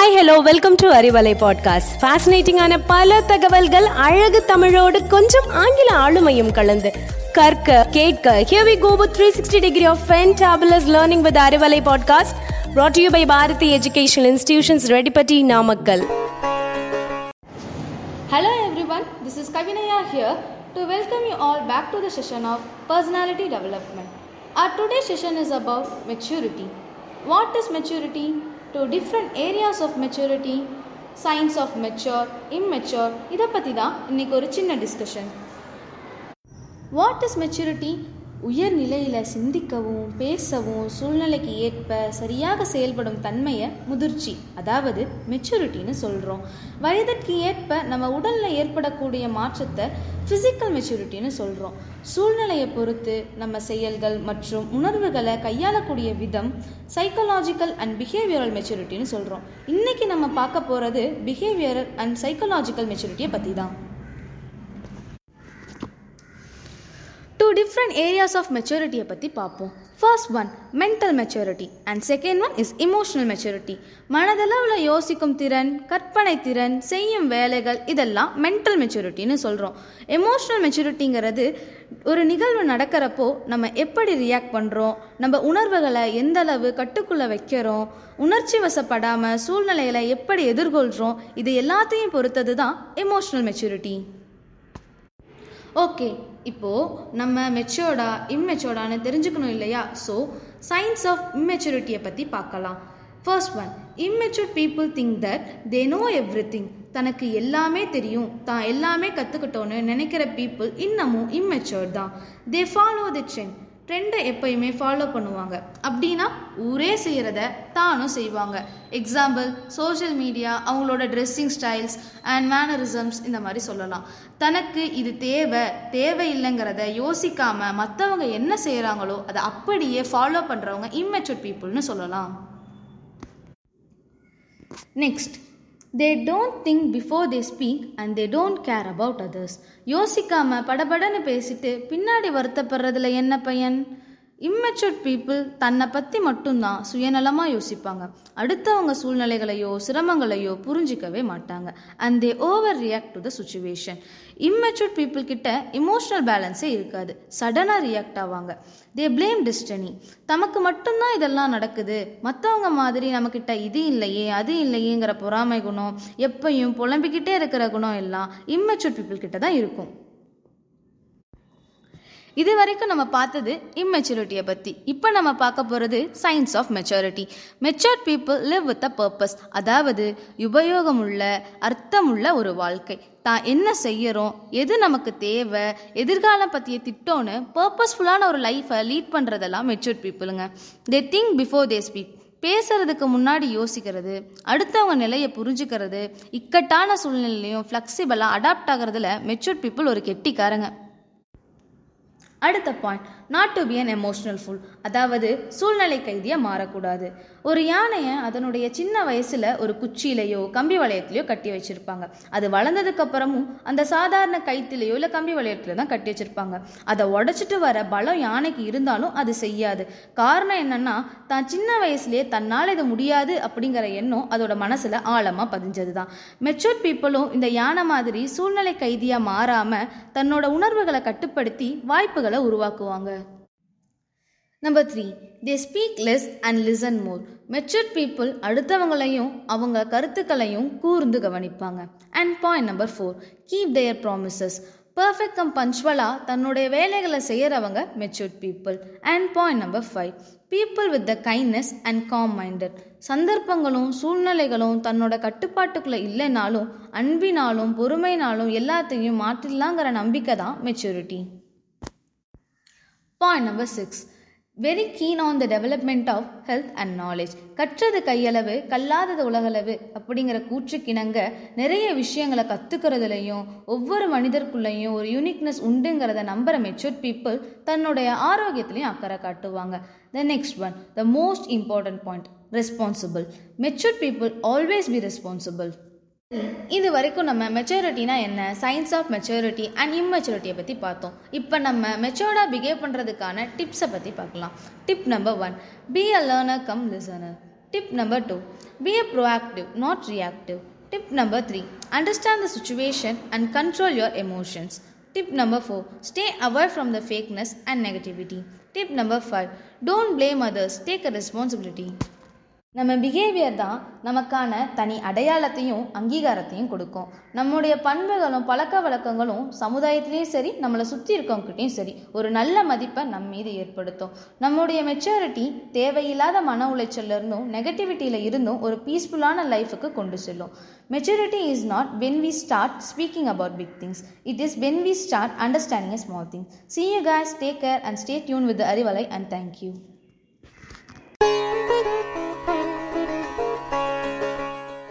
Hi hello welcome to Arivalai podcast ஃபேசினேட்டிங்கான பல தகவல்கள் அழகு தமிழோடு கொஞ்சம் ஆங்கில ஆளுமையும் கலந்து கற்க கேட்க here we go with 360 degree of fantabulous learning with Arivalai podcast brought to you by Bharathi educational institutions Reddipatti Namakkal Hello everyone, this is Kavinaya here to welcome you all back to the session of personality development. Our today's session is about maturity. What is maturity? To different areas of maturity signs of mature immature இதை பற்றி தான் இன்றைக்கி ஒரு சின்ன discussion what is maturity உயர் நிலையில் சிந்திக்கவும் பேசவும் சூழ்நிலைக்கு ஏற்ப சரியாக செயல்படும் தன்மையை முதிர்ச்சி அதாவது மெச்சூரிட்டின்னு சொல்கிறோம் வயதிற்கு ஏற்ப நம்ம உடலில் ஏற்படக்கூடிய மாற்றத்தை ஃபிசிக்கல் மெச்சூரிட்டின்னு சொல்கிறோம் சூழ்நிலையை பொறுத்து நம்ம செயல்கள் மற்றும் உணர்வுகளை கையாளக்கூடிய விதம் சைக்கலாஜிக்கல் அண்ட் பிஹேவியரல் மெச்சூரிட்டின்னு சொல்கிறோம் இன்றைக்கி நம்ம பார்க்க போகிறது பிஹேவியரல் அண்ட் சைக்கலாஜிக்கல் மெச்சூரிட்டியை பற்றி தான் டிஃப்ரெண்ட் ஏரியாஸ் ஆஃப் மெச்சூரிட்டியை பற்றி பார்ப்போம். First one mental maturity and second one is emotional maturity மனதளவில் யோசிக்கும் திறன் கற்பனை திறன் செய்யும் வேலைகள் இதெல்லாம் மென்டல் மெச்சூரிட்டின்னு சொல்கிறோம் எமோஷ்னல் மெச்சூரிட்டிங்கிறது ஒரு நிகழ்வு நடக்கிறப்போ நம்ம எப்படி ரியாக்ட் பண்ணுறோம் நம்ம உணர்வுகளை எந்த அளவு கட்டுக்குள்ளே வைக்கிறோம்? உணர்ச்சி வசப்படாமல் சூழ்நிலைகளை எப்படி எதிர்கொள்கிறோம் இது எல்லாத்தையும் பொறுத்தது தான் எமோஷ்னல் மெச்சூரிட்டி ஓகே இப்போது நம்ம மெச்சோர்டா இம்மெச்சோர்டான்னு தெரிஞ்சுக்கணும் இல்லையா? ஸோ சயின்ஸ் ஆஃப் இம்மெச்சூரிட்டியை பற்றி பார்க்கலாம். First one immature people think that they know everything தனக்கு எல்லாமே தெரியும். தான் எல்லாமே கற்றுக்கிட்டோன்னு நினைக்கிற பீப்புள் இன்னமும் இம்மெச்சோர் தான். தே ஃபாலோ தி ட்ரெண்ட் ட்ரெண்டை எப்பயுமே ஃபாலோ பண்ணுவாங்க. அப்படின்னா ஊரே செய்கிறத தானும் செய்வாங்க. எக்ஸாம்பிள் சோஷியல் மீடியா அவங்களோட ட்ரெஸ்ஸிங் ஸ்டைல்ஸ் அண்ட் மேனரிசம்ஸ் இந்த மாதிரி சொல்லலாம். தனக்கு இது தேவை தேவை இல்லைங்கிறத யோசிக்காமல் மற்றவங்க என்ன செய்கிறாங்களோ அதை அப்படியே ஃபாலோ பண்ணுறவங்க இம்மெச்சூர் பீப்புள்னு சொல்லலாம். Next they don't think before they speak and they don't care about others யோசிக்காமல் படபடன்னு பேசிட்டு பின்னாடி வருத்தப்படுறதுல என்ன பையன்? இம்மெச்சூர்ட் பீப்புள் தன்னை பற்றி மட்டும்தான் சுயநலமாக யோசிப்பாங்க. அடுத்தவங்க சூழ்நிலைகளையோ சிரமங்களையோ புரிஞ்சிக்கவே மாட்டாங்க. And they over react to the situation immatured people கிட்ட இமோஷனல் பேலன்ஸே இருக்காது. சடனாக ரியாக்ட் ஆவாங்க. தே பிளேம் டிஸ்டனி தமக்கு மட்டும்தான் இதெல்லாம் நடக்குது. மற்றவங்க மாதிரி நம்மக்கிட்ட இது இல்லையே அது இல்லையேங்கிற பொறாமை குணம் எப்பையும் புலம்பிக்கிட்டே இருக்கிற குணம் எல்லாம் இம்மெச்சூர்ட் பீப்புள் கிட்ட தான் இருக்கும். இது வரைக்கும் நம்ம பார்த்தது இம்மெச்சூரிட்டியை பற்றி இப்போ நம்ம பார்க்க போகிறது science of maturity matured people live with a purpose அதாவது உபயோகமுள்ள அர்த்தமுள்ள ஒரு வாழ்க்கை. தான் என்ன செய்யறோம் எது நமக்கு தேவை எதிர்காலம் பற்றிய திட்டம்னு பர்பஸ்ஃபுல்லான ஒரு லைஃப்பை லீட் பண்ணுறதெல்லாம் matured பீப்புளுங்க they think before they speak பேசுறதுக்கு முன்னாடி யோசிக்கிறது அடுத்தவங்க நிலையை புரிஞ்சுக்கிறது இக்கட்டான சூழ்நிலையிலையும் ஃப்ளெக்சிபிளாக அடாப்ட் ஆகிறதுல மெச்சூர்ட் பீப்புள் ஒரு கெட்டிக்காரங்க. அடுத்த point not to be an emotional fool அதாவது சூழ்நிலை கைதியாக மாறக்கூடாது. ஒரு யானையை அதனுடைய சின்ன வயசில் ஒரு குச்சியிலையோ கம்பி வளையத்திலையோ கட்டி வச்சுருப்பாங்க. அது வளர்ந்ததுக்கப்புறமும் அந்த சாதாரண கைத்திலையோ இல்லை கம்பி வளையத்திலையோ தான் கட்டி வச்சுருப்பாங்க. அதை உடச்சிட்டு வர பலம் யானைக்கு இருந்தாலும் அது செய்யாது. காரணம் என்னென்னா தான் சின்ன வயசுலேயே தன்னால் இது முடியாது அப்படிங்கிற எண்ணம் அதோட மனசில் ஆழமாக பதிஞ்சது தான் மெச்சூர் பீப்புளும் இந்த யானை மாதிரி சூழ்நிலை கைதியாக மாறாமல் தன்னோட உணர்வுகளை கட்டுப்படுத்தி வாய்ப்புகளை உருவாக்குவாங்க. Number three they speak less and listen more matured people அடுத்தவங்களையும் அவங்க கருத்துக்களையும் கூர்ந்து கவனிப்பாங்க. And point number four keep their promises perfect cum பஞ்சுவலாக தன்னுடைய வேலைகளை செய்கிறவங்க matured people and point number five people with the kindness and calm minded சந்தர்ப்பங்களும் சூழ்நிலைகளும் தன்னோட கட்டுப்பாட்டுக்குள்ளே இல்லைனாலும் அன்பினாலும் பொறுமைனாலும் எல்லாத்தையும் மாற்றிடலாங்கிற நம்பிக்கை தான் maturity point number six very keen on the development of health and knowledge கற்றது கையளவு கல்லாதது உலகளவு அப்படிங்கிற கூற்றுக்கிணங்க நிறைய விஷயங்களை கற்றுக்கிறதுலையும் ஒவ்வொரு மனிதருக்குள்ளேயும் ஒரு யூனிக்னஸ் உண்டுங்கிறத நம்புகிற மெச்சூர் பீப்புள் தன்னுடைய ஆரோக்கியத்திலையும் அக்கறை காட்டுவாங்க. The next one the most important point responsible mature people always be responsible இது வரைக்கும் நம்ம மெச்சூரிட்டினா என்ன சயின்ஸ் ஆஃப் மெச்சூரிட்டி அண்ட் இம்மெச்சூரிட்டியை பற்றி பார்த்தோம் இப்போ நம்ம மெச்சோர்டாக பிஹேவ் பண்ணுறதுக்கான டிப்ஸை பற்றி பார்க்கலாம் tip number one be a learner cum listener tip number two be a proactive not reactive tip number three understand the situation and control your emotions tip number four stay away from the fakeness and negativity tip number five don't blame others take a responsibility நம்ம behaviour தான் நமக்கான தனி அடையாளத்தையும் அங்கீகாரத்தையும் கொடுக்கும். நம்முடைய பண்புகளும் பழக்க வழக்கங்களும் சமுதாயத்திலையும் சரி நம்மளை சுற்றி இருக்கவங்ககிட்டையும் சரி ஒரு நல்ல மதிப்பை நம் மீது ஏற்படுத்தும். நம்முடைய மெச்சூரிட்டி தேவையில்லாத மன உளைச்சல்ல இருந்தும் நெகட்டிவிட்டியில் இருந்தும் ஒரு பீஸ்ஃபுல்லான லைஃபுக்கு கொண்டு செல்லும். Maturity is not when we start speaking about big things it is when we start understanding a small thing see you guys take care and stay tune with the Arivalai and thank you.